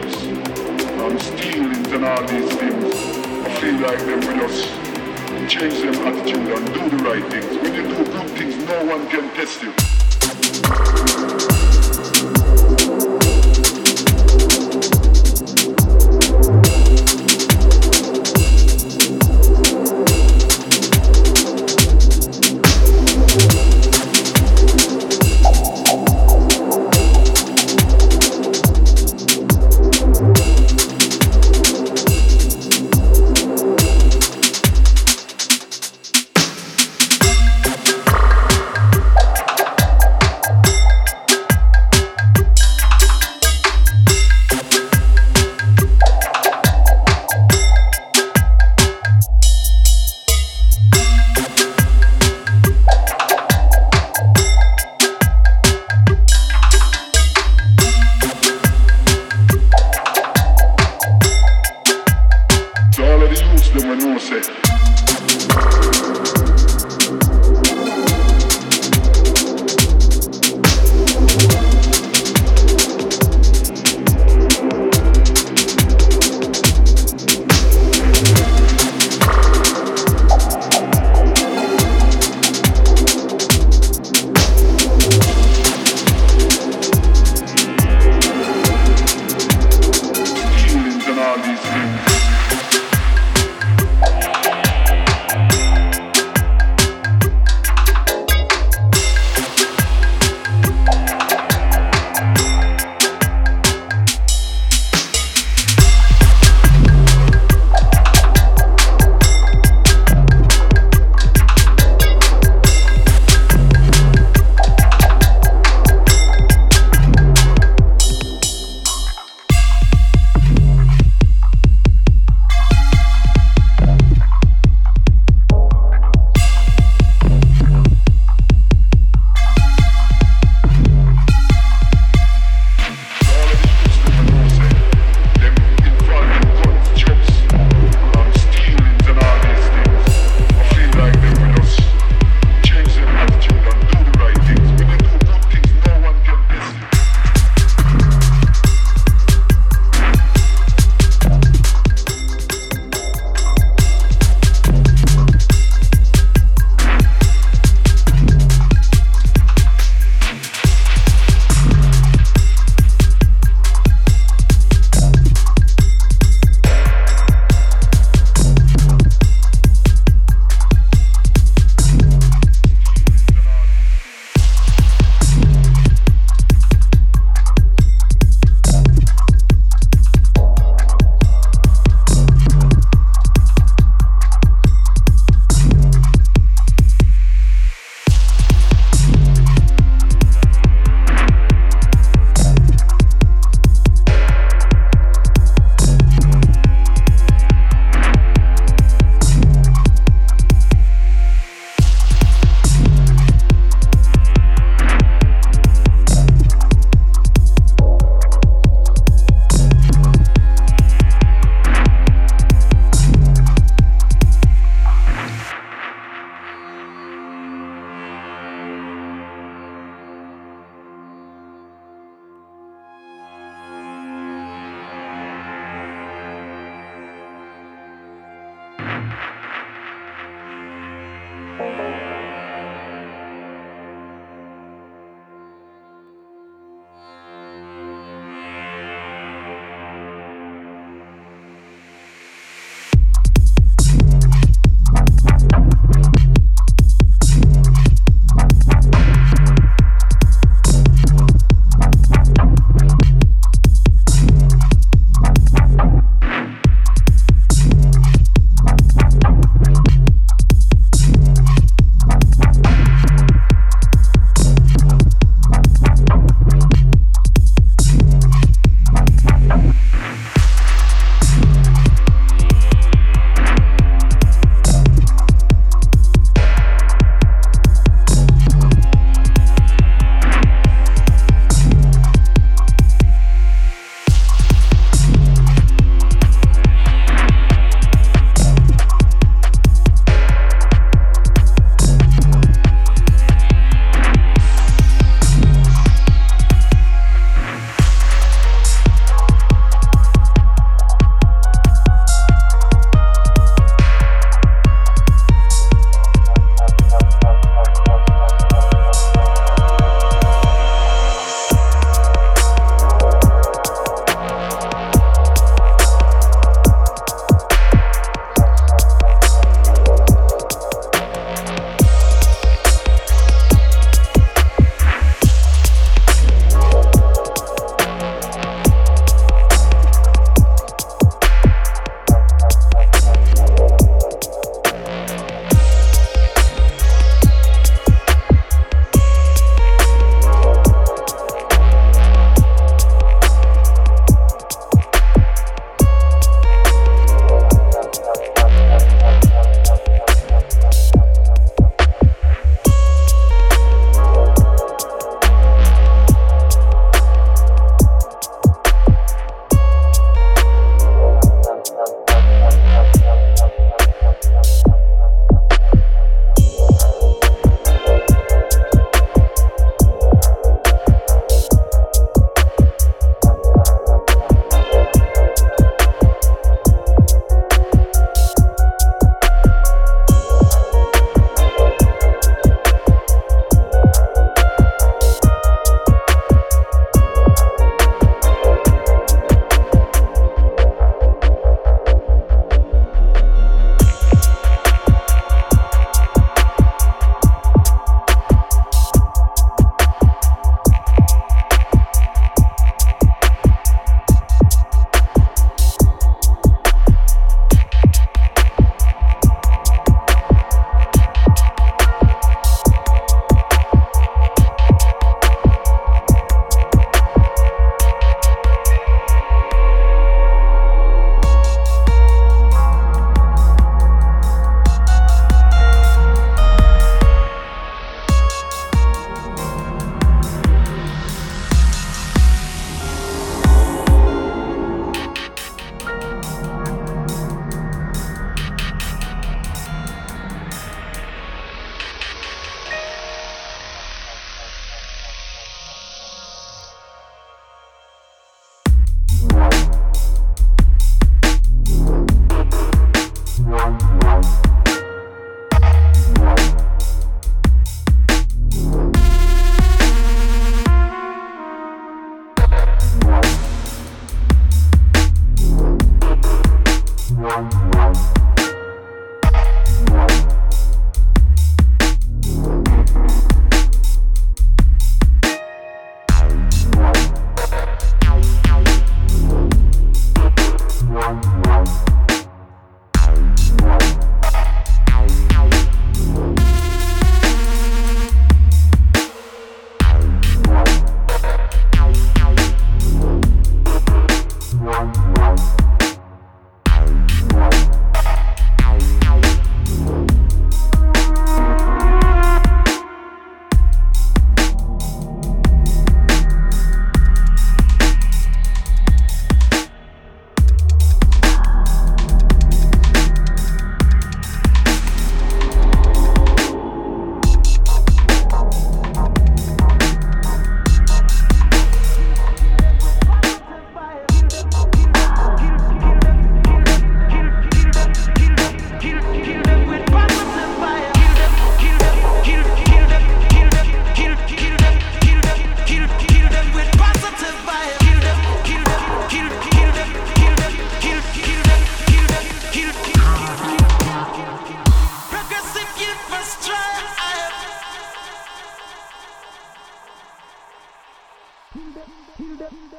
chips and stealings and all these things, I feel like them we just change them attitude and do the right things. When you do good things, no one can test you.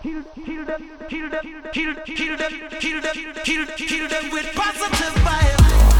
Kill, kill them, kill them, kill, kill them, kill them, kill, kill them with positive vibes.